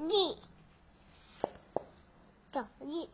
你走你